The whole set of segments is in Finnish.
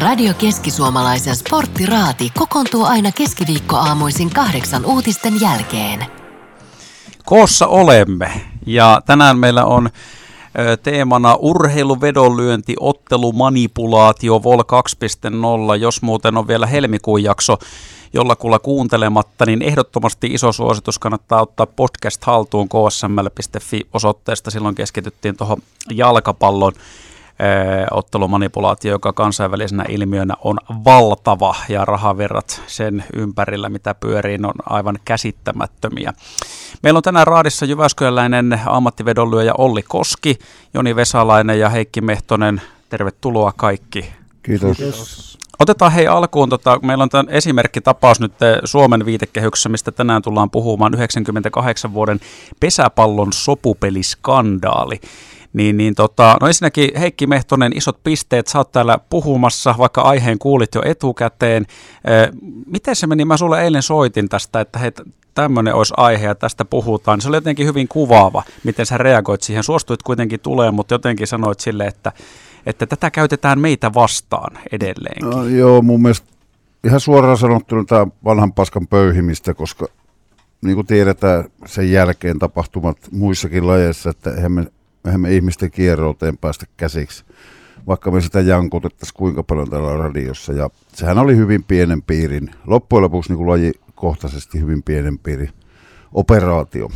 Radio Keski-Suomalaisen sporttiraati kokoontuu aina keskiviikkoaamuisin kahdeksan uutisten jälkeen. Koossa olemme ja tänään meillä on teemana urheiluvedonlyönti, ottelu, manipulaatio, Vol 2.0. Jos muuten on vielä helmikuun jakso jollakulla kuuntelematta, niin ehdottomasti iso suositus kannattaa ottaa podcast haltuun ksml.fi osoitteesta. Silloin keskityttiin tuohon jalkapallon ottelumanipulaatio, joka kansainvälisenä ilmiönä on valtava ja rahaverrat sen ympärillä, mitä pyörii, on aivan käsittämättömiä. Meillä on tänään raadissa Jyväskyläläinen ammattivedonlyöjä Olli Koski, Joni Vesalainen ja Heikki Mehtonen. Tervetuloa kaikki. Kiitos. Kiitos. Otetaan hei alkuun, tota, meillä on tämän esimerkkitapaus nyt Suomen viitekehyksessä, mistä tänään tullaan puhumaan 98 vuoden pesäpallon sopupeliskandaali. Niin, niin tota, no ensinnäkin Heikki Mehtonen, isot pisteet, sä oot täällä puhumassa, vaikka aiheen kuulit jo etukäteen. miten se meni? Mä sulle eilen soitin tästä, että hei, tämmöinen olisi aihe ja tästä puhutaan. Se oli jotenkin hyvin kuvaava, miten sä reagoit siihen. Suostuit kuitenkin tulemaan, mutta jotenkin sanoit sille, että, että tätä käytetään meitä vastaan edelleenkin. No, joo, mun mielestä ihan suoraan sanottuna tämä vanhan paskan pöyhimistä, koska niin kuin tiedetään sen jälkeen tapahtumat muissakin lajeissa, että eihän me eihän me ihmisten kierrouteen päästä käsiksi, vaikka me sitä jankutettaisiin kuinka paljon täällä radiossa. Ja sehän oli hyvin pienen piirin, loppujen lopuksi niin kuin lajikohtaisesti hyvin pienen piirin operaatio.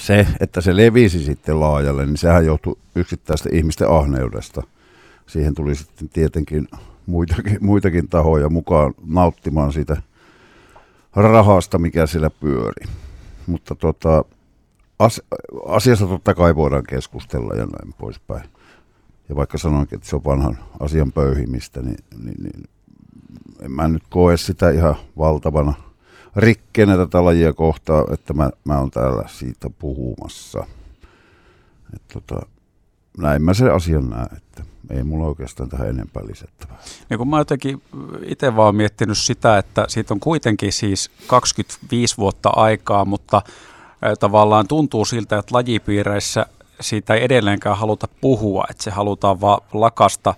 Se, että se levisi sitten laajalle, niin sehän johtui yksittäisten ihmisten ahneudesta. Siihen tuli sitten tietenkin muitakin, muitakin tahoja mukaan nauttimaan siitä rahasta, mikä siellä pyöri. Mutta tota, as, asiasta totta kai voidaan keskustella ja näin poispäin. Ja vaikka sanoinkin, että se on vanhan asian pöyhimistä, niin, niin, niin en mä nyt koe sitä ihan valtavana rikkeenä tätä lajia kohtaa, että mä, mä oon täällä siitä puhumassa. Et tota, näin mä se asian näen, että ei mulla oikeastaan tähän enempää lisättävää. Niin kun mä jotenkin itse vaan miettinyt sitä, että siitä on kuitenkin siis 25 vuotta aikaa, mutta tavallaan tuntuu siltä, että lajipiireissä siitä ei edelleenkään haluta puhua, että se halutaan vaan lakasta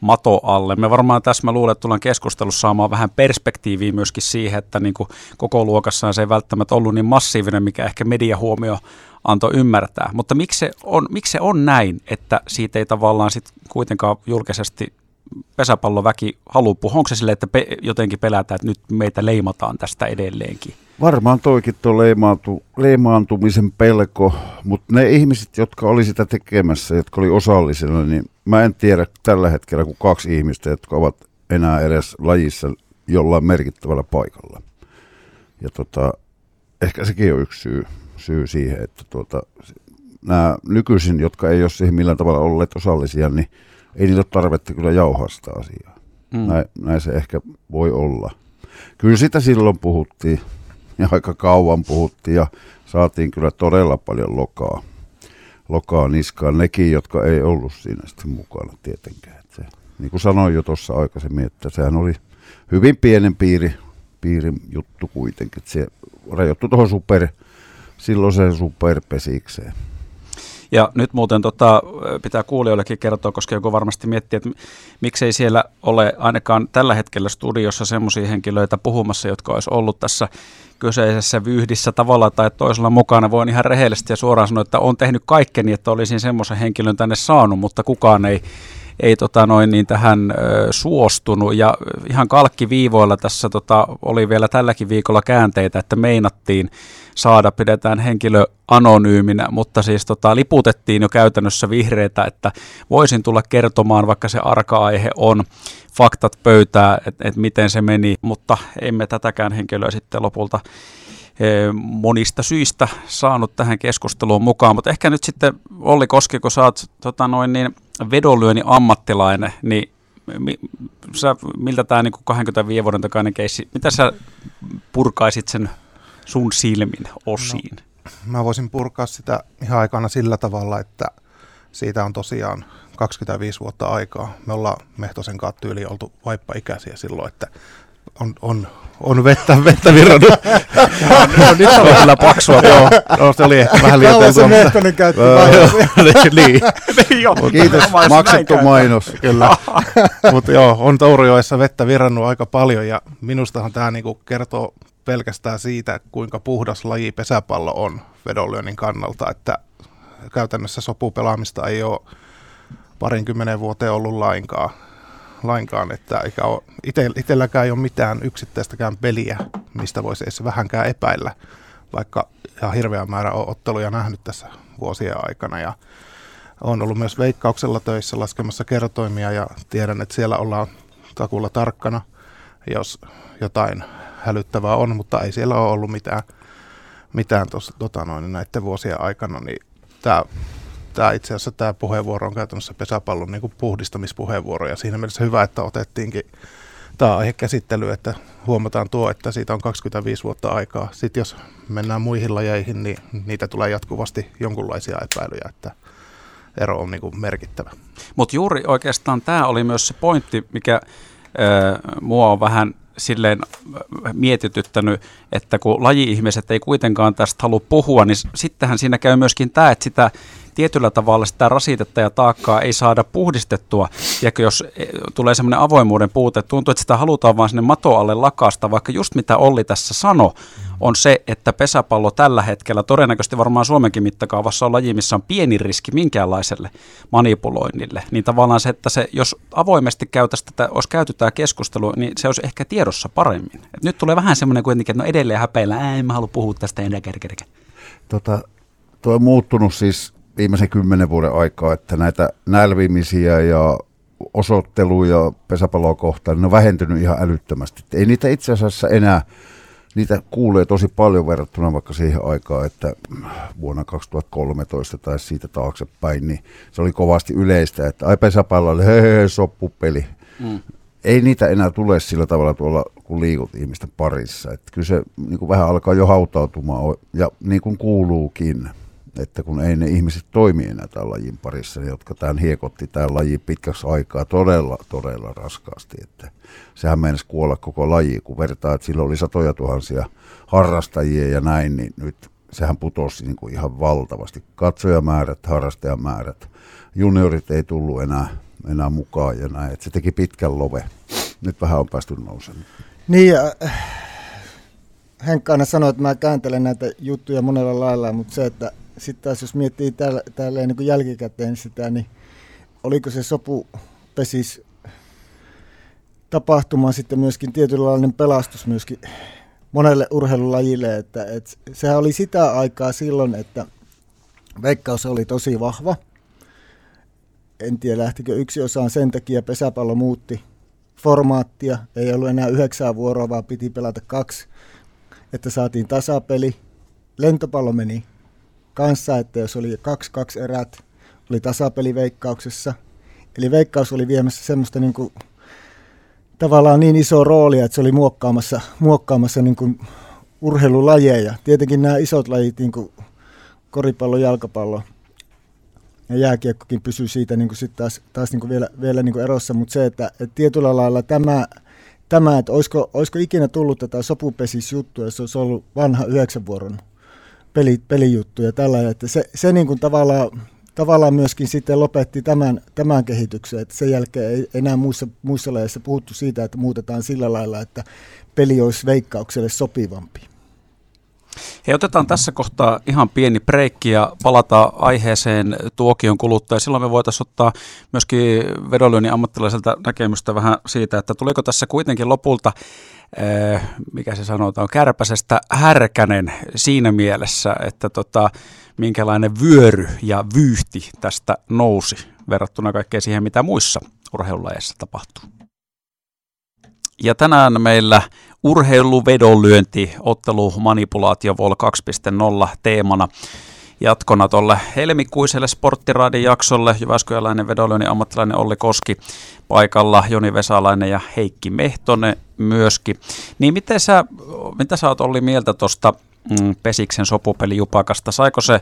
mato alle. Me varmaan tässä mä luulen, että tullaan keskustelussa saamaan vähän perspektiiviä myöskin siihen, että niin kuin koko luokassaan se ei välttämättä ollut niin massiivinen, mikä ehkä mediahuomio antoi ymmärtää. Mutta miksi se on, miksi se on näin, että siitä ei tavallaan sit kuitenkaan julkisesti pesäpalloväki halua puhua? Onko se sille, että pe- jotenkin pelätään, että nyt meitä leimataan tästä edelleenkin? Varmaan toikin tuo leimaantu, leimaantumisen pelko, mutta ne ihmiset, jotka oli sitä tekemässä, jotka oli osallisena, niin mä en tiedä tällä hetkellä kuin kaksi ihmistä, jotka ovat enää edes lajissa jollain merkittävällä paikalla. Ja tota, ehkä sekin on yksi syy, syy siihen, että tuota, nämä nykyisin, jotka ei ole siihen millään tavalla olleet osallisia, niin ei niillä ole tarvetta kyllä jauhaa sitä asiaa. Mm. Näin, näin se ehkä voi olla. Kyllä sitä silloin puhuttiin ja aika kauan puhuttiin ja saatiin kyllä todella paljon lokaa, lokaa niskaan. Nekin, jotka ei ollut siinä sitten mukana tietenkään. se, niin kuin sanoin jo tuossa aikaisemmin, että sehän oli hyvin pienen piiri, piirin juttu kuitenkin. Että se rajoittui tuohon super, silloiseen superpesikseen. Ja nyt muuten tota, pitää kuulijoillekin kertoa, koska joku varmasti miettii, että miksei siellä ole ainakaan tällä hetkellä studiossa semmoisia henkilöitä puhumassa, jotka olisi ollut tässä kyseisessä vyhdissä tavalla tai toisella mukana. Voin ihan rehellisesti ja suoraan sanoa, että on tehnyt kaikkeni, että olisin semmoisen henkilön tänne saanut, mutta kukaan ei ei tota noin, niin tähän suostunut. Ja ihan kalkkiviivoilla tässä tota, oli vielä tälläkin viikolla käänteitä, että meinattiin saada, pidetään henkilö anonyyminä, mutta siis tota, liputettiin jo käytännössä vihreitä, että voisin tulla kertomaan, vaikka se arka-aihe on, faktat pöytää, että et miten se meni, mutta emme tätäkään henkilöä sitten lopulta monista syistä saanut tähän keskusteluun mukaan, mutta ehkä nyt sitten Olli Koski, kun sä oot tota noin, niin vedonlyönnin ammattilainen, niin mi, sä, miltä tämä niin 25 vuoden takainen keissi, mitä sä purkaisit sen sun silmin osiin? No, mä voisin purkaa sitä ihan aikana sillä tavalla, että siitä on tosiaan 25 vuotta aikaa. Me ollaan Mehtosen kanssa tyyli oltu vaippaikäisiä silloin, että on, on, on vettä, vettä virrannut. no, nyt on kyllä paksua. Joo, no, se oli ehkä vähän liian se Mehtonen käytti niin. Kiitos, maksettu mainos. Kyllä. Mutta joo, on Tourijoessa vettä virrannut aika paljon ja minustahan tämä niinku kertoo pelkästään siitä, kuinka puhdas laji pesäpallo on vedonlyönnin kannalta, että käytännössä sopupelaamista ei ole parinkymmenen vuoteen ollut lainkaan. Lainkaan että eikä ole, ite, itselläkään ei ole mitään yksittäistäkään peliä, mistä voisi edes vähänkään epäillä, vaikka ihan hirveän määrä on otteluja nähnyt tässä vuosien aikana. Ja on ollut myös veikkauksella töissä laskemassa kertoimia ja tiedän, että siellä ollaan takulla tarkkana, jos jotain hälyttävää on, mutta ei siellä ole ollut mitään, mitään tos, tota noin, näiden vuosien aikana, niin tämä tämä itse asiassa tämä puheenvuoro on käytännössä pesäpallon niin puhdistamispuheenvuoro ja siinä mielessä hyvä, että otettiinkin tämä aihe käsittely, että huomataan tuo, että siitä on 25 vuotta aikaa. Sitten jos mennään muihin lajeihin, niin niitä tulee jatkuvasti jonkunlaisia epäilyjä, että ero on niin kuin merkittävä. Mutta juuri oikeastaan tämä oli myös se pointti, mikä äh, mua on vähän silleen mietityttänyt, että kun laji-ihmiset ei kuitenkaan tästä halua puhua, niin sittenhän siinä käy myöskin tämä, että sitä tietyllä tavalla sitä rasitetta ja taakkaa ei saada puhdistettua. Ja jos e, tulee semmoinen avoimuuden puute, tuntuu, että sitä halutaan vaan sinne mato alle lakasta, vaikka just mitä Olli tässä sanoi, on se, että pesäpallo tällä hetkellä, todennäköisesti varmaan Suomenkin mittakaavassa on laji, missä on pieni riski minkäänlaiselle manipuloinnille. Niin tavallaan se, että se, jos avoimesti käytäisiin tätä, olisi käyty tämä keskustelu, niin se olisi ehkä tiedossa paremmin. Et nyt tulee vähän semmoinen kuitenkin, että no edelleen häpeillä, en mä halua puhua tästä enää kerkeä. Tota, tuo on muuttunut siis viimeisen kymmenen vuoden aikaa, että näitä nälvimisiä ja osoitteluja pesäpalloa kohtaan, ne on vähentynyt ihan älyttömästi. Ei niitä itse asiassa enää, niitä kuulee tosi paljon verrattuna vaikka siihen aikaan, että vuonna 2013 tai siitä taaksepäin, niin se oli kovasti yleistä, että ai pesäpallo oli hei, soppupeli. Mm. Ei niitä enää tule sillä tavalla tuolla, kun liikut ihmisten parissa. Että kyllä se niin kuin vähän alkaa jo hautautumaan, ja niin kuin kuuluukin että kun ei ne ihmiset toimi enää tämän lajin parissa, niin jotka tämän hiekotti tämän lajin pitkäksi aikaa todella, todella raskaasti. Että sehän meinasi kuolla koko laji, kun vertaa, että silloin oli satoja tuhansia harrastajia ja näin, niin nyt sehän putosi niin kuin ihan valtavasti. Katsojamäärät, harrastajamäärät, juniorit ei tullut enää, enää mukaan ja näin, että se teki pitkän love. Nyt vähän on päästy nousemaan. Niin, ja Henkka aina sanoi, että mä kääntelen näitä juttuja monella lailla, mutta se, että sitten taas jos miettii täällä, täällä niin kuin jälkikäteen sitä, niin oliko se sopu pesis tapahtuma sitten myöskin tietynlainen pelastus myöskin monelle urheilulajille, että, että sehän oli sitä aikaa silloin, että veikkaus oli tosi vahva. En tiedä, lähtikö yksi osaan sen takia, pesäpallo muutti formaattia. Ei ollut enää yhdeksää vuoroa, vaan piti pelata kaksi, että saatiin tasapeli. Lentopallo meni kanssa, että jos oli kaksi kaksi erät, oli tasapeli veikkauksessa. Eli veikkaus oli viemässä semmoista niin kuin, tavallaan niin iso roolia, että se oli muokkaamassa, muokkaamassa niin kuin urheilulajeja. Tietenkin nämä isot lajit, niin kuin koripallo, jalkapallo ja jääkiekkokin pysyy siitä niin kuin sit taas, taas niin kuin vielä, vielä niin kuin erossa, mutta se, että, että tietyllä lailla tämä, tämä että olisiko, olisiko ikinä tullut tätä sopupesisjuttua, jos olisi ollut vanha yhdeksän vuoron peli, pelijuttuja tällä, että se, se niin kuin tavallaan, tavallaan myöskin sitten lopetti tämän, tämän kehityksen, että sen jälkeen ei enää muissa, muissa lajeissa puhuttu siitä, että muutetaan sillä lailla, että peli olisi veikkaukselle sopivampi. Hei, otetaan tässä kohtaa ihan pieni breikki ja palataan aiheeseen tuokion kuluttua. Silloin me voitaisiin ottaa myöskin vedonlyönnin ammattilaiselta näkemystä vähän siitä, että tuliko tässä kuitenkin lopulta mikä se sanotaan, kärpäsestä härkänen siinä mielessä, että tota, minkälainen vyöry ja vyyhti tästä nousi verrattuna kaikkeen siihen, mitä muissa urheilulajeissa tapahtuu. Ja tänään meillä urheiluvedonlyönti, ottelu manipulaatio Vol 2.0 teemana jatkona tuolle helmikuiselle sporttiraadin jaksolle. Jyväskyläläinen vedonlyönnin ammattilainen Olli Koski paikalla, Joni Vesalainen ja Heikki Mehtonen myöskin. Niin miten sä, mitä sä oot Olli mieltä tuosta mm, Pesiksen sopupelijupakasta? Saiko se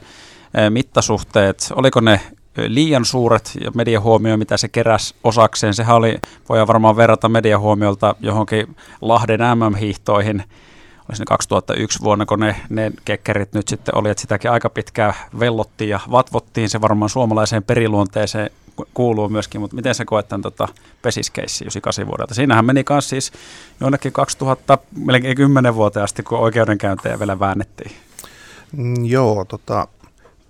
mittasuhteet, oliko ne liian suuret ja mediahuomio, mitä se keräs osakseen. Sehän oli, voidaan varmaan verrata mediahuomiolta johonkin Lahden MM-hiihtoihin, olisi ne 2001 vuonna, kun ne, ne kekkerit nyt sitten oli, että sitäkin aika pitkään vellottiin ja vatvottiin. Se varmaan suomalaiseen periluonteeseen kuuluu myöskin, mutta miten se koet tämän tota, pesiskeissi 98 vuodelta? Siinähän meni myös siis jonnekin 2000, melkein 10 vuoteen asti, kun oikeudenkäyntejä vielä väännettiin. Mm, joo, tota,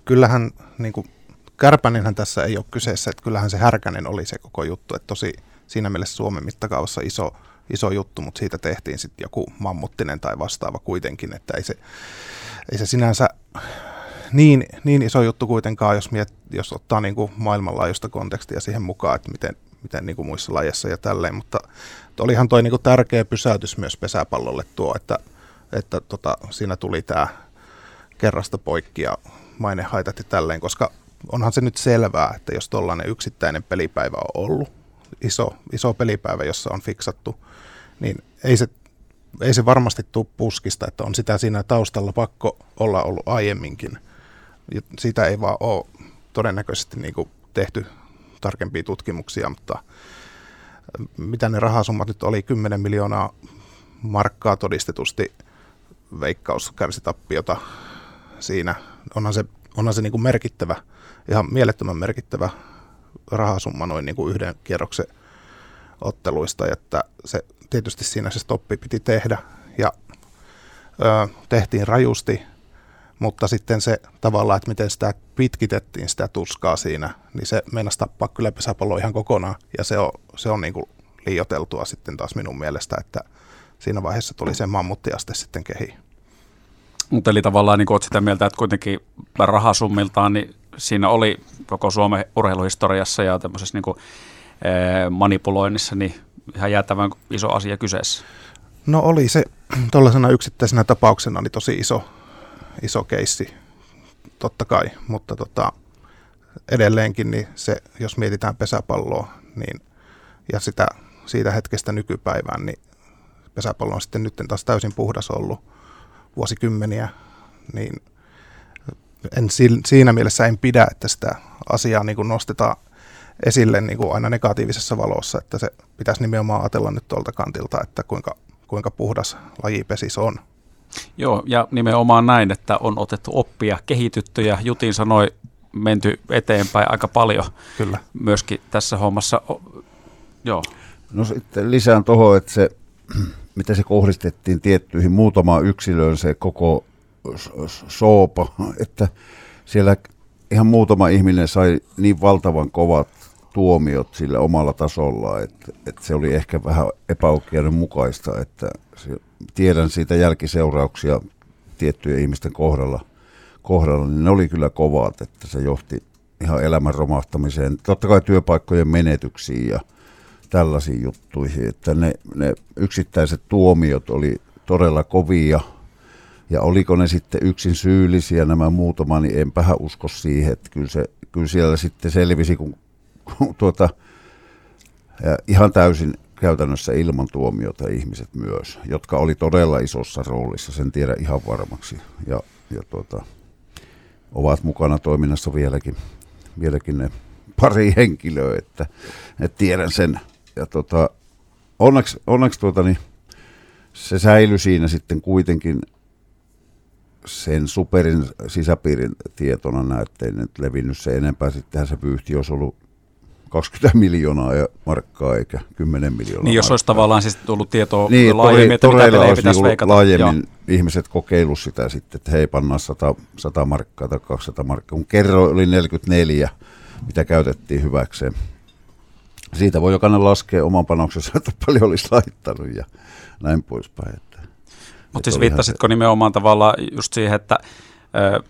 kyllähän niin kuin, Kärpäninhän tässä ei ole kyseessä, että kyllähän se Härkänen oli se koko juttu, että tosi siinä mielessä Suomen mittakaavassa iso, iso juttu, mutta siitä tehtiin sitten joku mammuttinen tai vastaava kuitenkin, että ei se, ei se sinänsä niin, niin iso juttu kuitenkaan, jos, miet, jos ottaa niin kuin maailmanlaajuista kontekstia siihen mukaan, että miten, miten niin kuin muissa lajeissa ja tälleen, mutta olihan toi niin kuin tärkeä pysäytys myös pesäpallolle tuo, että, että tota, siinä tuli tämä kerrasta poikki ja mainehaitat ja tälleen, koska onhan se nyt selvää, että jos tuollainen yksittäinen pelipäivä on ollut, iso, iso pelipäivä, jossa on fiksattu, niin ei se, ei se varmasti tule puskista, että on sitä siinä taustalla pakko olla ollut aiemminkin. Siitä ei vaan ole todennäköisesti niin kuin tehty tarkempia tutkimuksia, mutta mitä ne rahasummat nyt oli, 10 miljoonaa markkaa todistetusti veikkaus kärsi tappiota siinä. Onhan se, onhan se niin kuin merkittävä, ihan mielettömän merkittävä rahasumma noin niin kuin yhden kierroksen otteluista, että se tietysti siinä se stoppi piti tehdä. Ja ö, tehtiin rajusti, mutta sitten se tavallaan, että miten sitä pitkitettiin sitä tuskaa siinä, niin se meinasi tappaa kyllä pesäpallo ihan kokonaan ja se on, se on niin kuin liioteltua sitten taas minun mielestä, että siinä vaiheessa tuli se mammuttiaste sitten kehiin. Mutta eli tavallaan niin olet sitä mieltä, että kuitenkin rahasummiltaan niin siinä oli koko Suomen urheiluhistoriassa ja tämmöisessä niin kuin, e, manipuloinnissa niin ihan jäätävän iso asia kyseessä. No oli se tuollaisena yksittäisenä tapauksena niin tosi iso, iso keissi, totta kai, mutta tota, edelleenkin niin se, jos mietitään pesäpalloa niin, ja sitä, siitä hetkestä nykypäivään, niin pesäpallo on sitten nyt taas täysin puhdas ollut vuosikymmeniä, niin en, siinä mielessä en pidä, että sitä asiaa niin kuin nostetaan esille niin kuin aina negatiivisessa valossa, että se pitäisi nimenomaan ajatella nyt tuolta kantilta, että kuinka, kuinka puhdas lajipesis on. Joo, ja nimenomaan näin, että on otettu oppia, kehitytty ja Jutin sanoi, menty eteenpäin aika paljon Kyllä. myöskin tässä hommassa. Joo. No sitten lisään tuohon, että se miten se kohdistettiin tiettyihin muutamaan yksilöön se koko soopa, että siellä ihan muutama ihminen sai niin valtavan kovat tuomiot sillä omalla tasolla, että, että se oli ehkä vähän epäoikeudenmukaista, että se, tiedän siitä jälkiseurauksia tiettyjen ihmisten kohdalla, kohdalla, niin ne oli kyllä kovat, että se johti ihan elämän romahtamiseen, totta kai työpaikkojen menetyksiin ja tällaisiin juttuihin, että ne, ne yksittäiset tuomiot oli todella kovia, ja oliko ne sitten yksin syyllisiä nämä muutama, niin enpähän usko siihen, että kyllä, se, kyllä siellä sitten selvisi, kun, kun tuota, ihan täysin käytännössä ilman tuomiota ihmiset myös, jotka oli todella isossa roolissa, sen tiedä ihan varmaksi, ja, ja tuota, ovat mukana toiminnassa vieläkin, vieläkin ne pari henkilöä, että, että tiedän sen ja tota, onneksi, onneksi tuota, niin se säilyi siinä sitten kuitenkin sen superin sisäpiirin tietona näette, nyt levinnyt se enempää. Sittenhän se pyyhti olisi ollut 20 miljoonaa ja markkaa eikä 10 miljoonaa. Niin jos olisi tavallaan siis tullut tietoa niin, laajemmin, että mitä olisi pitäisi niin. Laajemmin Joo. ihmiset kokeilu sitä sitten, että hei pannaan 100, 100 markkaa tai 200 markkaa. Kun kerro oli 44, mitä käytettiin hyväkseen siitä voi jokainen laskea oman panoksensa, että paljon olisi laittanut ja näin poispäin. Mutta siis viittasitko se... nimenomaan tavallaan just siihen, että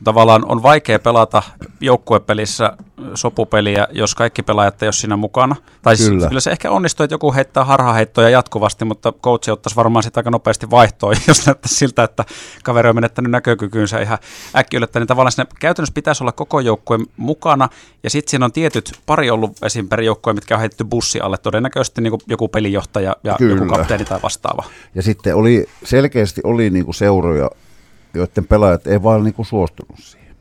tavallaan on vaikea pelata joukkuepelissä sopupeliä, jos kaikki pelaajat ei ole siinä mukana. Tai siis kyllä. kyllä se ehkä onnistuu, että joku heittää harhaheittoja jatkuvasti, mutta coachi ottaisi varmaan sitä aika nopeasti vaihtoon, jos näyttäisi siltä, että kaveri on menettänyt näkökykyynsä ihan äkkiyllettä. Niin tavallaan siinä käytännössä pitäisi olla koko joukkue mukana, ja sitten siinä on tietyt pari ollut esim. per joukkue, mitkä on heitetty bussi alle, todennäköisesti niin joku pelijohtaja ja kyllä. joku kapteeni tai vastaava. Ja sitten oli, selkeästi oli niin kuin seuroja, joiden pelaajat ei vaan niin kuin suostunut siihen.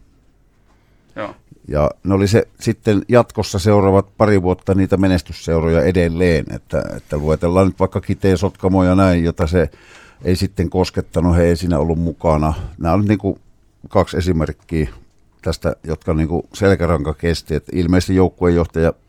Joo. Ja ne oli se sitten jatkossa seuraavat pari vuotta niitä menestysseuroja edelleen, että, että luetellaan nyt vaikka Kiteen Sotkamo ja näin, jota se ei sitten koskettanut, he ei siinä ollut mukana. Nämä on niin kuin kaksi esimerkkiä tästä, jotka niin kuin selkäranka kesti. Että ilmeisesti joukkueen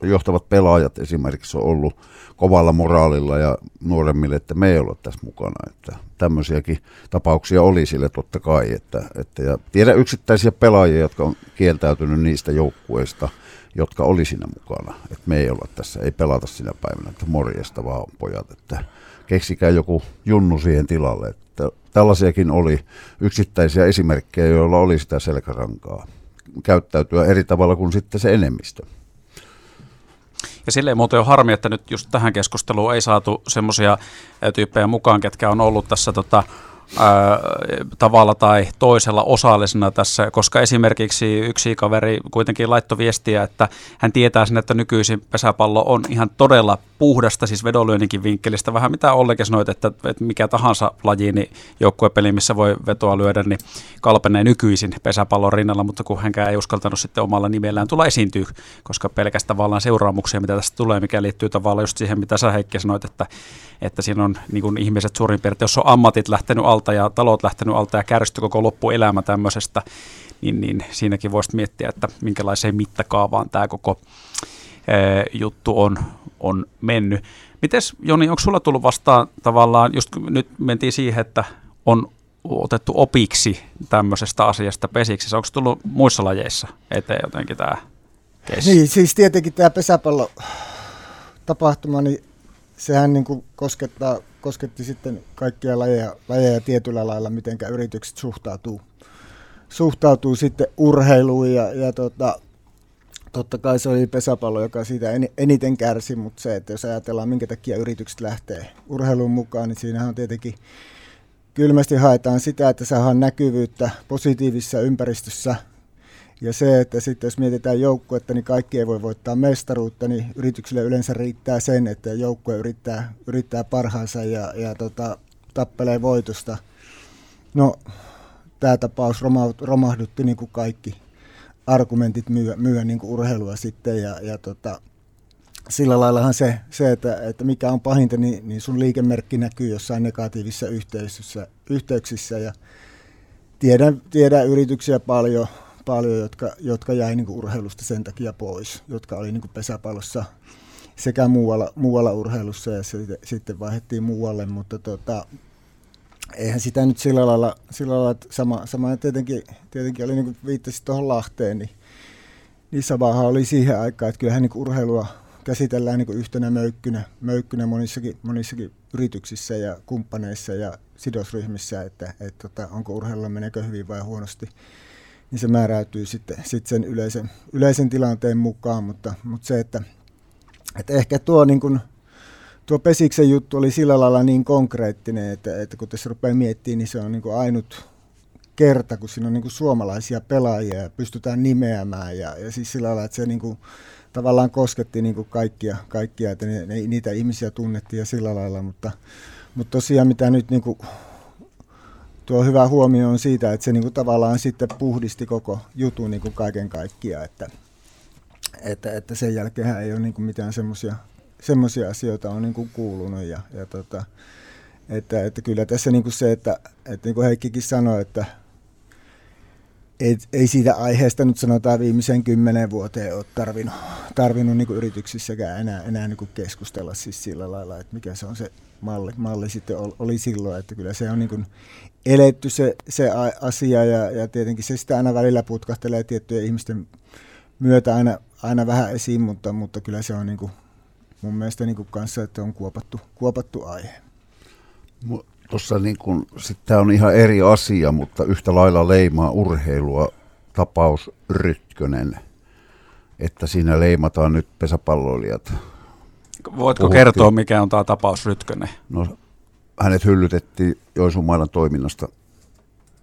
johtavat pelaajat esimerkiksi on ollut kovalla moraalilla ja nuoremmille, että me ei olla tässä mukana. Että tämmöisiäkin tapauksia oli sille totta kai. Että, että ja tiedä yksittäisiä pelaajia, jotka on kieltäytynyt niistä joukkueista, jotka oli siinä mukana. Että me ei olla tässä, ei pelata sinä päivänä, että morjesta vaan pojat, että keksikää joku junnu siihen tilalle. Että tällaisiakin oli yksittäisiä esimerkkejä, joilla oli sitä selkärankaa käyttäytyä eri tavalla kuin sitten se enemmistö. Ja silleen muuten on harmi, että nyt just tähän keskusteluun ei saatu semmoisia tyyppejä mukaan, ketkä on ollut tässä tota, tavalla tai toisella osallisena tässä, koska esimerkiksi yksi kaveri kuitenkin laittoi viestiä, että hän tietää sen, että nykyisin pesäpallo on ihan todella puhdasta, siis vedonlyönninkin vinkkelistä, vähän mitä Ollekin sanoit, että, että mikä tahansa laji, niin joukkuepeli, missä voi vetoa lyödä, niin kalpenee nykyisin pesäpallon rinnalla, mutta kun hänkään ei uskaltanut sitten omalla nimellään tulla esiintyä, koska pelkästään tavallaan seuraamuksia, mitä tästä tulee, mikä liittyy tavallaan just siihen, mitä sä Heikki sanoit, että, että siinä on niin ihmiset suurin piirtein, jos on ammatit lähtenyt alta ja talot lähtenyt alta ja kärsty koko loppuelämä tämmöisestä, niin, niin siinäkin voisi miettiä, että minkälaiseen mittakaavaan tämä koko ää, juttu on, on mennyt. Mites Joni, onko sulla tullut vastaan tavallaan, just nyt mentiin siihen, että on otettu opiksi tämmöisestä asiasta pesiksi. Onko tullut muissa lajeissa eteen jotenkin tämä keissi? Niin, siis tietenkin tämä pesäpallo tapahtuma, niin sehän niin kuin koskettaa, kosketti sitten kaikkia lajeja, lajeja tietyllä lailla, miten yritykset suhtautuu, suhtautuu sitten urheiluun ja, ja tota, totta kai se oli pesäpallo, joka siitä eniten kärsi, mutta se, että jos ajatellaan minkä takia yritykset lähtee urheiluun mukaan, niin siinähän on tietenkin kylmästi haetaan sitä, että saadaan näkyvyyttä positiivisessa ympäristössä – ja se, että sitten jos mietitään joukkuetta, niin kaikki ei voi voittaa mestaruutta, niin yrityksille yleensä riittää sen, että joukkue yrittää, yrittää parhaansa ja, ja tota, tappelee voitosta. No, tämä tapaus romahdutti niin kuin kaikki argumentit myyä, myyä niin kuin urheilua sitten ja, ja tota, sillä laillahan se, se että, että mikä on pahinta, niin, niin sun liikemerkki näkyy jossain negatiivisissa yhteyksissä, yhteyksissä ja tiedän, tiedän yrityksiä paljon, paljon, jotka, jotka jäi niin kuin urheilusta sen takia pois, jotka oli niin kuin pesäpallossa sekä muualla, muualla urheilussa ja se, sitten vaihdettiin muualle, mutta tota, eihän sitä nyt sillä lailla, sillä lailla että sama, sama tietenkin, tietenkin oli niin kuin viittasit tuohon Lahteen, niin, niin samahan oli siihen aikaan, että kyllähän niin kuin urheilua käsitellään niin kuin yhtenä möykkynä, möykkynä monissakin, monissakin yrityksissä ja kumppaneissa ja sidosryhmissä, että, että, että tota, onko urheilulla menekö hyvin vai huonosti niin se määräytyy sitten, sitten sen yleisen, yleisen tilanteen mukaan, mutta, mutta se, että, että ehkä tuo, niin kuin, tuo Pesiksen juttu oli sillä lailla niin konkreettinen, että, että kun tässä rupeaa miettimään, niin se on niin kuin ainut kerta, kun siinä on niin kuin suomalaisia pelaajia ja pystytään nimeämään ja, ja siis sillä lailla, että se niin kuin, tavallaan kosketti niin kuin kaikkia, kaikkia, että ne, ne, niitä ihmisiä tunnettiin ja sillä lailla, mutta, mutta tosiaan mitä nyt niin kuin tuo hyvä huomio on siitä, että se niin kuin tavallaan sitten puhdisti koko jutun niin kuin kaiken kaikkiaan, että, että, että sen jälkeen ei ole niin kuin mitään semmoisia asioita on niin kuin kuulunut ja, ja tota, että, että kyllä tässä niin kuin se, että, että niin kuin Heikkikin sanoi, että ei, ei siitä aiheesta nyt sanotaan viimeisen kymmenen vuoteen ole tarvinnut, tarvinnut niin kuin yrityksissäkään enää, enää niin kuin keskustella siis sillä lailla, että mikä se on se malli, malli sitten oli silloin, että kyllä se on niin kuin eletty se, se asia ja, ja tietenkin se sitä aina välillä putkahtelee tiettyjen ihmisten myötä aina, aina vähän esiin, mutta, mutta kyllä se on niin kuin mun mielestä niin kuin kanssa, että on kuopattu, kuopattu aihe. Tuossa niin kuin, tämä on ihan eri asia, mutta yhtä lailla leimaa urheilua tapaus Rytkönen, että siinä leimataan nyt pesäpalloilijat. Voitko Puhuttiin. kertoa, mikä on tämä tapaus Rytkönen? No, hänet hyllytettiin Joensuun mailan toiminnasta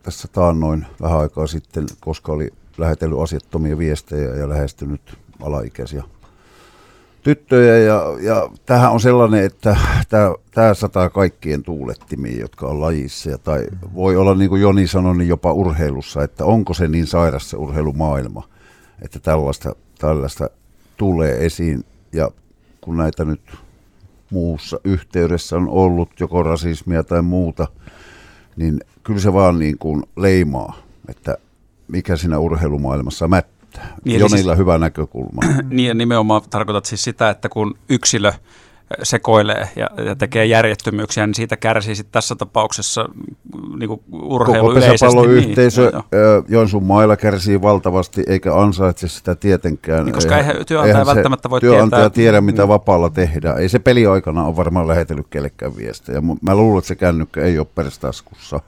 tässä taannoin vähän aikaa sitten, koska oli lähetellyt asiattomia viestejä ja lähestynyt alaikäisiä tyttöjä. Ja, ja tämähän on sellainen, että tämä, tämä sataa kaikkien tuulettimiin, jotka on lajissa. Ja, tai voi olla, niin kuin Joni sanoi, niin jopa urheilussa, että onko se niin sairas se urheilumaailma, että tällaista, tällaista tulee esiin. Ja kun näitä nyt muussa yhteydessä on ollut joko rasismia tai muuta, niin kyllä se vaan niin kuin leimaa, että mikä siinä urheilumaailmassa mättää. Niin, Jonilla siis- hyvä näkökulma. Niin ja nimenomaan tarkoitat siis sitä, että kun yksilö sekoilee ja, ja tekee järjettömyyksiä, niin siitä kärsii sit tässä tapauksessa niin kuin urheilu Koko yleisesti. pesäpalloyhteisö Niin, joo, ö, Joensuun mailla kärsii valtavasti, eikä ansaitse sitä tietenkään. Niin, koska eihän työnantaja eihän välttämättä voi työnantaja tietää- tiedä, mitä Mm. vapaalla tehdään. Ei se peliaikana ole varmaan lähetellyt kellekään viestejä. Mä luulen, että se kännykkä ei ole perstaskussa,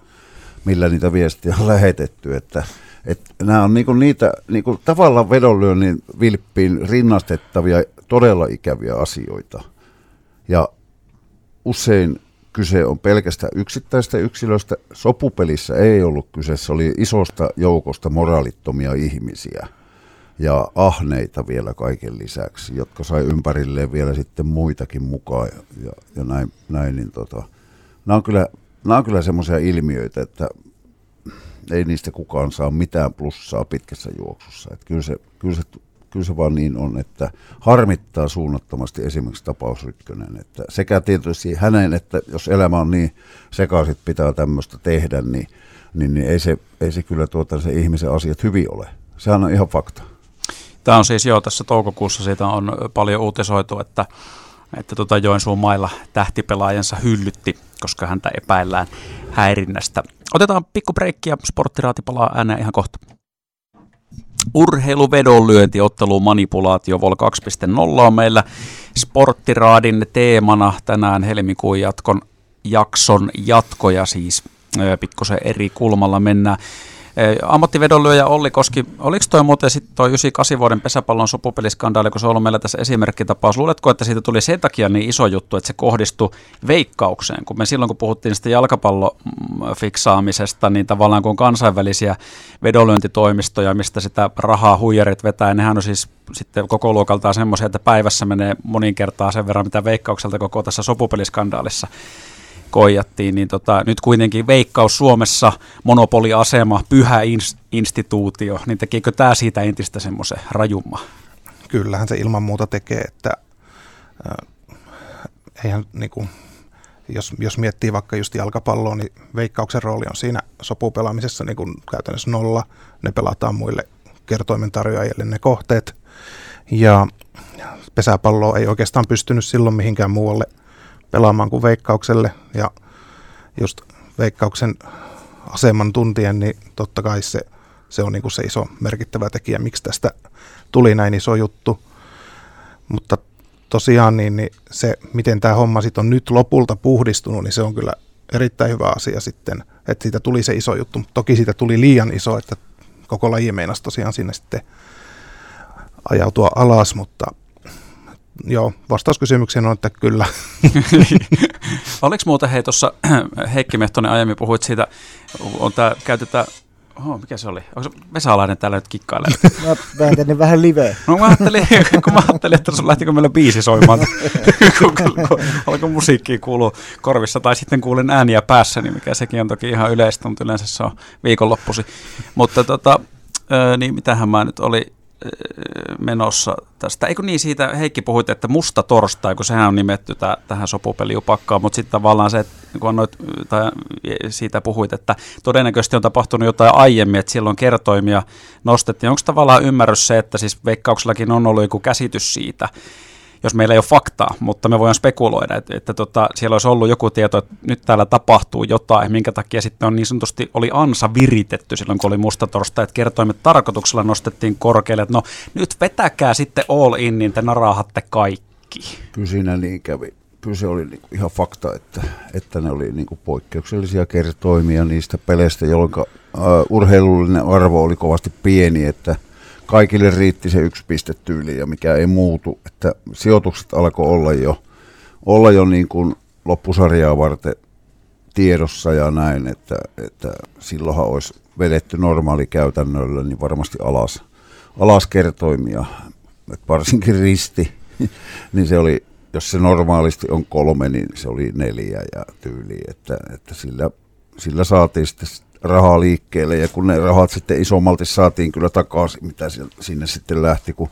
millä niitä viestiä on lähetetty. Että, että nämä on niinku niitä niinku tavallaan vedonlyönnin vilppiin rinnastettavia todella ikäviä asioita. Ja usein kyse on pelkästä yksittäistä yksilöistä. Sopupelissä ei ollut kyse, se oli isosta joukosta moraalittomia ihmisiä ja ahneita vielä kaiken lisäksi, jotka sai ympärilleen vielä sitten muitakin mukaan ja, ja, näin, näin niin tota, nämä on kyllä, on kyllä semmoisia ilmiöitä, että ei niistä kukaan saa mitään plussaa pitkässä juoksussa. Että kyllä, se, kyllä, se, kyllä se vaan niin on, että harmittaa suunnattomasti esimerkiksi tapaus Rytkönen. Että sekä tietysti hänen, että jos elämä on niin sekaisin, pitää tämmöistä tehdä, niin, niin, niin ei, se, ei se kyllä tuota se ihmisen asiat hyvin ole. Sehän on ihan fakta. Tämä on siis jo tässä toukokuussa, siitä on paljon uutisoitu, että, että tota Joensuun mailla tähtipelaajansa hyllytti, koska häntä epäillään häirinnästä. Otetaan pikku breikki ja sporttiraati palaa ääneen ihan kohta. Urheiluvedonlyönti, ottelu manipulaatio Vol 2.0 on meillä sporttiraadin teemana tänään helmikuun jatkon jakson jatkoja siis pikkusen eri kulmalla mennään. Ö, Ammattivedonlyöjä Olli Koski, oliko toi muuten sitten toi 98 vuoden pesäpallon sopupeliskandaali, kun se on ollut meillä tässä esimerkkitapaus. Luuletko, että siitä tuli sen takia niin iso juttu, että se kohdistui veikkaukseen? Kun me silloin, kun puhuttiin sitä jalkapallofiksaamisesta, niin tavallaan kun kansainvälisiä vedonlyöntitoimistoja, mistä sitä rahaa huijarit vetää, nehän on siis sitten koko luokaltaan semmoisia, että päivässä menee monin kertaa sen verran, mitä veikkaukselta koko tässä sopupeliskandaalissa koijattiin, niin tota, nyt kuitenkin veikkaus Suomessa, monopoliasema, pyhä ins- instituutio, niin tekikö tämä siitä entistä semmoisen rajumman? Kyllähän se ilman muuta tekee, että äh, eihän niin kuin, jos, jos miettii vaikka just jalkapalloa, niin veikkauksen rooli on siinä sopupelaamisessa niin käytännössä nolla. Ne pelataan muille kertoimen tarjoajille ne kohteet. Ja pesäpalloa ei oikeastaan pystynyt silloin mihinkään muualle pelaamaan kuin veikkaukselle. Ja just veikkauksen aseman tuntien, niin totta kai se, se on niin kuin se iso merkittävä tekijä, miksi tästä tuli näin iso juttu. Mutta tosiaan niin, niin se, miten tämä homma sitten on nyt lopulta puhdistunut, niin se on kyllä erittäin hyvä asia sitten, että siitä tuli se iso juttu. Toki siitä tuli liian iso, että koko laji meinasi tosiaan sinne sitten ajautua alas, mutta joo, vastaus kysymykseen on, että kyllä. Oliko muuten hei tuossa Heikki Mehtonen aiemmin puhuit siitä, on tää, käytetään, oho, mikä se oli? Onko se Vesalainen täällä nyt kikkailee? Mä vääntänin vähän liveä. No mä ajattelin, kun mä ajattelin, että sun lähtikö meillä biisi soimaan, kun, kun, kun alkoi musiikkia kuulua korvissa, tai sitten kuulin ääniä päässä, niin mikä sekin on toki ihan yleistä, mutta yleensä se on viikonloppusi. Mutta tota, niin mitähän mä nyt oli menossa tästä. Eikö niin siitä, Heikki puhuit, että musta torstai, kun sehän on nimetty tää, tähän sopupeliupakkaan, mutta sitten tavallaan se, että kun annoit, tai siitä puhuit, että todennäköisesti on tapahtunut jotain aiemmin, että silloin kertoimia nostettiin. Onko tavallaan ymmärrys se, että siis veikkauksellakin on ollut joku käsitys siitä, jos meillä ei ole faktaa, mutta me voidaan spekuloida, että, että tota, siellä olisi ollut joku tieto, että nyt täällä tapahtuu jotain, minkä takia sitten on niin sanotusti oli ansa viritetty silloin, kun oli musta torstai, että kertoimet tarkoituksella nostettiin korkealle, että no nyt vetäkää sitten all in, niin te naraahatte kaikki. Kyllä siinä niin kävi. Kyllä se oli niinku ihan fakta, että, että ne oli niinku poikkeuksellisia kertoimia niistä peleistä, jolloin uh, urheilullinen arvo oli kovasti pieni, että kaikille riitti se yksi piste tyyli ja mikä ei muutu. Että sijoitukset alkoi olla jo, olla jo niin kuin loppusarjaa varten tiedossa ja näin, että, että silloinhan olisi vedetty normaali käytännöllä niin varmasti alas, alas kertoimia, että varsinkin risti, niin se oli, jos se normaalisti on kolme, niin se oli neljä ja tyyli, että, että sillä, sillä saatiin sitten rahaa liikkeelle ja kun ne rahat sitten isommalti saatiin kyllä takaisin, mitä sinne sitten lähti, kun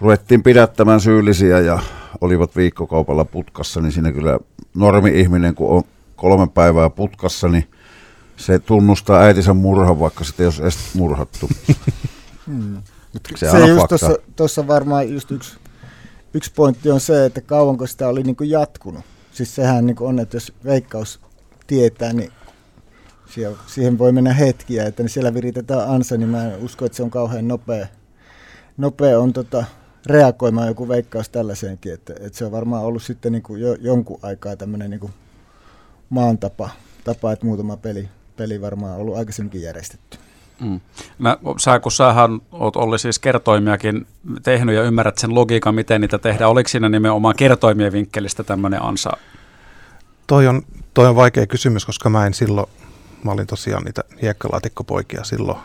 ruvettiin pidättämään syyllisiä ja olivat viikkokaupalla putkassa, niin siinä kyllä normi-ihminen, kun on kolme päivää putkassa, niin se tunnustaa äitinsä murhan, vaikka sitten jos edes murhattu. Hmm. Se, se just tuossa varmaan just yksi, yksi pointti on se, että kauanko sitä oli niin kuin jatkunut. Siis sehän niin kuin on, että jos veikkaus tietää, niin siihen voi mennä hetkiä, että siellä viritetään ansa, niin mä en usko, että se on kauhean nopea, nopea on tota, reagoimaan joku veikkaus tällaiseenkin, että, että se on varmaan ollut sitten niin kuin jo, jonkun aikaa tämmöinen niin maan tapa, tapa, että muutama peli, peli varmaan on ollut aikaisemminkin järjestetty. Mm. Mä, sä, kun sähän oot Olli siis kertoimiakin tehnyt ja ymmärrät sen logiikan, miten niitä tehdään. Oliko siinä nimenomaan kertoimien vinkkelistä tämmöinen ansa? Toi on, toi on vaikea kysymys, koska mä en silloin, mä olin tosiaan niitä hiekkalaatikkopoikia silloin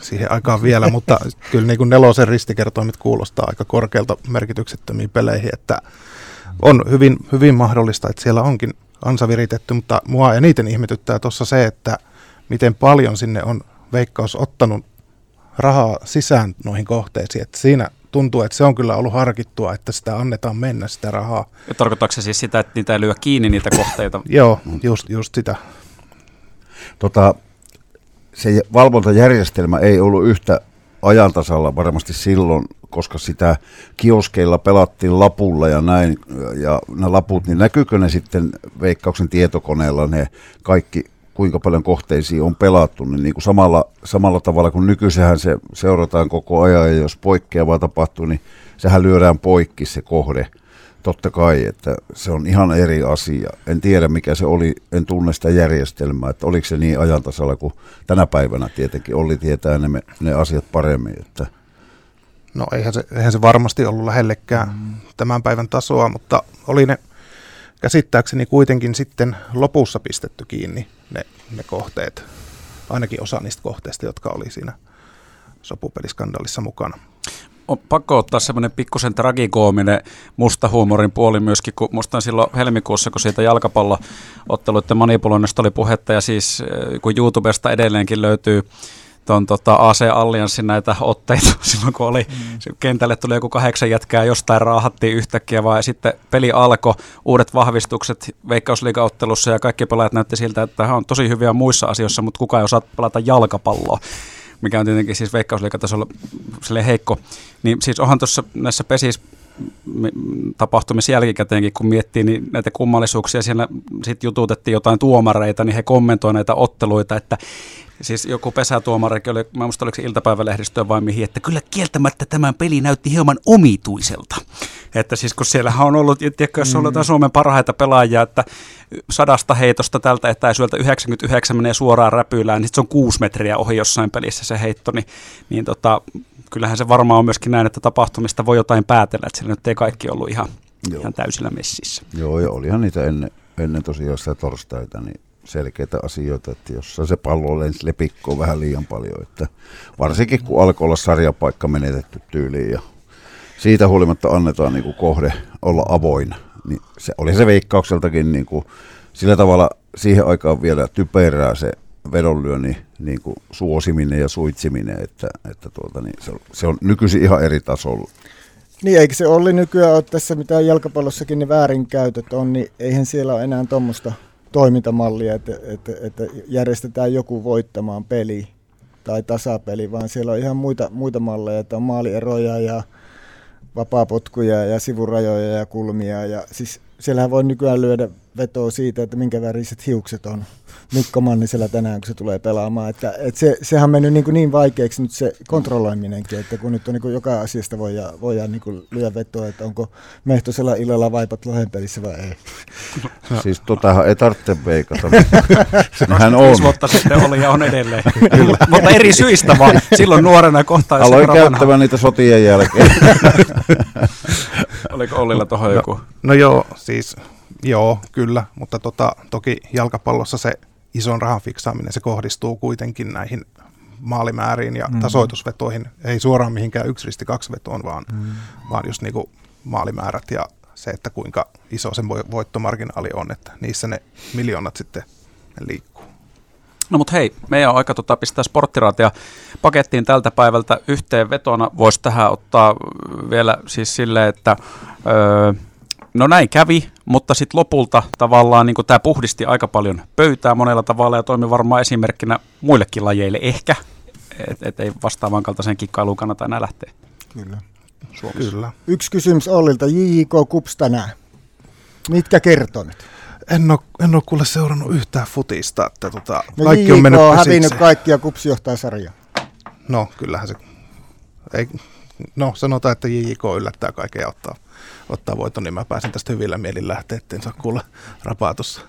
siihen aikaan vielä, mutta kyllä niin kuin nelosen ristikertoimet kuulostaa aika korkealta merkityksettömiin peleihin, että on hyvin, hyvin mahdollista, että siellä onkin ansa viritetty, mutta mua eniten ihmetyttää tuossa se, että miten paljon sinne on veikkaus ottanut rahaa sisään noihin kohteisiin, että siinä tuntuu, että se on kyllä ollut harkittua, että sitä annetaan mennä sitä rahaa. Ja tarkoittaako se siis sitä, että niitä ei lyö kiinni niitä kohteita? Joo, just, just sitä. Tota, se valvontajärjestelmä ei ollut yhtä ajantasalla varmasti silloin, koska sitä kioskeilla pelattiin lapulla ja näin, ja nämä laput, niin näkyykö ne sitten veikkauksen tietokoneella ne kaikki, kuinka paljon kohteisiin on pelattu, niin, niin kuin samalla, samalla tavalla kuin nykyisehän se seurataan koko ajan, ja jos poikkeavaa tapahtuu, niin sehän lyödään poikki se kohde totta kai, että se on ihan eri asia. En tiedä mikä se oli, en tunne sitä järjestelmää, että oliko se niin ajantasalla kuin tänä päivänä tietenkin. Oli tietää ne, ne asiat paremmin. Että. No eihän se, eihän se varmasti ollut lähellekään mm. tämän päivän tasoa, mutta oli ne käsittääkseni kuitenkin sitten lopussa pistetty kiinni ne, ne kohteet, ainakin osa niistä kohteista, jotka oli siinä sopupeliskandaalissa mukana on pakko ottaa semmoinen pikkusen tragikoominen musta huumorin puoli myöskin, kun muistan silloin helmikuussa, kun siitä jalkapallootteluiden manipuloinnista oli puhetta, ja siis eh, kun YouTubesta edelleenkin löytyy tuon tota, AC Allianssin näitä otteita silloin, kun oli, mm. kentälle tuli joku kahdeksan jätkää, jostain raahattiin yhtäkkiä, vaan sitten peli alkoi, uudet vahvistukset veikkausliigaottelussa ja kaikki pelaajat näytti siltä, että hän on tosi hyviä muissa asioissa, mutta kukaan ei osaa pelata jalkapalloa mikä on tietenkin siis veikkausliikatasolla heikko, niin siis onhan tuossa näissä pesis tapahtumissa jälkikäteenkin, kun miettii niin näitä kummallisuuksia, siellä sitten jututettiin jotain tuomareita, niin he kommentoivat näitä otteluita, että Siis joku pesätuomarikin oli, mä muista oliko se iltapäivälehdistöä vai mihin, että kyllä kieltämättä tämän peli näytti hieman omituiselta. Että siis kun siellähän on ollut, tiedätkö, jos on ollut mm. Suomen parhaita pelaajia, että sadasta heitosta tältä etäisyydeltä 99 menee suoraan räpylään, niin se on kuusi metriä ohi jossain pelissä se heitto, niin, niin tota, kyllähän se varmaan on myöskin näin, että tapahtumista voi jotain päätellä, että siellä nyt ei kaikki ollut ihan, ihan täysillä messissä. Joo, ja olihan niitä ennen, ennen tosiaan sitä torstaita, niin selkeitä asioita, että jos se pallo lensi lepikkoon vähän liian paljon, että varsinkin kun alkoi olla sarjapaikka menetetty tyyliin ja siitä huolimatta annetaan niin kuin kohde olla avoin, niin se oli se veikkaukseltakin niin kuin, sillä tavalla siihen aikaan vielä typerää se vedonlyönnin niin kuin suosiminen ja suitsiminen, että, että tuota, niin se, on, se on nykyisin ihan eri tasolla. Niin, eikö se Olli nykyään ole tässä, mitä jalkapallossakin ne väärinkäytöt on, niin eihän siellä ole enää tuommoista toimintamallia, että, että, että järjestetään joku voittamaan peli tai tasapeli, vaan siellä on ihan muita, muita malleja, että on maalieroja ja vapaapotkuja ja sivurajoja ja kulmia. Ja siis siellähän voi nykyään lyödä vetoa siitä, että minkä väriset hiukset on Mikko Mannisella tänään, kun se tulee pelaamaan. Että, että se, sehän on mennyt niin, kuin niin vaikeaksi nyt se kontrolloiminenkin, että kun nyt on niin kuin joka asiasta voidaan, voidaan niin kuin lyödä vetoa, että onko Mehtosella illalla vaipat lohen pelissä vai ei. No. Siis totahan ei tarvitse veikata. Hän on. vuotta sitten oli ja on edelleen. Mutta eri syistä vaan. Silloin nuorena kohtaa. Aloin käyttämään niitä sotien jälkeen. Oliko Ollilla tuohon no, joku? No joo, siis joo, kyllä, mutta tota, toki jalkapallossa se ison rahan fiksaaminen, se kohdistuu kuitenkin näihin maalimääriin ja mm. tasoitusvetoihin, ei suoraan mihinkään yksi risti kaksi vetoon, vaan, mm. vaan just niinku maalimäärät ja se, että kuinka iso se voittomarginaali on, että niissä ne miljoonat sitten ne liikkuu. No mutta hei, meidän on aika tota, pistää sporttiraatia pakettiin tältä päivältä yhteenvetona. Voisi tähän ottaa vielä siis silleen, että öö, no näin kävi, mutta sitten lopulta tavallaan niin tämä puhdisti aika paljon pöytää monella tavalla ja toimi varmaan esimerkkinä muillekin lajeille ehkä, että et ei vastaavan kaltaisen kikkailuun kannata enää lähteä. Kyllä. Suomessa. Kyllä. Yksi kysymys Ollilta. JJK Kups tänään. Mitkä kertoo nyt? En ole, en ole kuule seurannut yhtään futista, että tota, No kaikki JJK on mennyt on hävinnyt kaikki ja Kups johtaa sarjaa. No, kyllähän se... Ei, no, sanotaan, että JJK yllättää kaiken ja ottaa, ottaa voiton, niin mä pääsen tästä hyvillä mielin lähteä, etten saa kuulla rapaa tuossa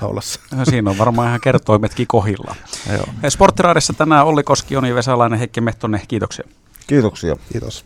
aulassa. Ja Siinä on varmaan ihan kertoimetkin kohilla. Joo. Sporttiraadissa tänään Olli Koski, Joni Vesalainen, Heikki Mehtonen, kiitoksia. Kiitoksia. Kiitos.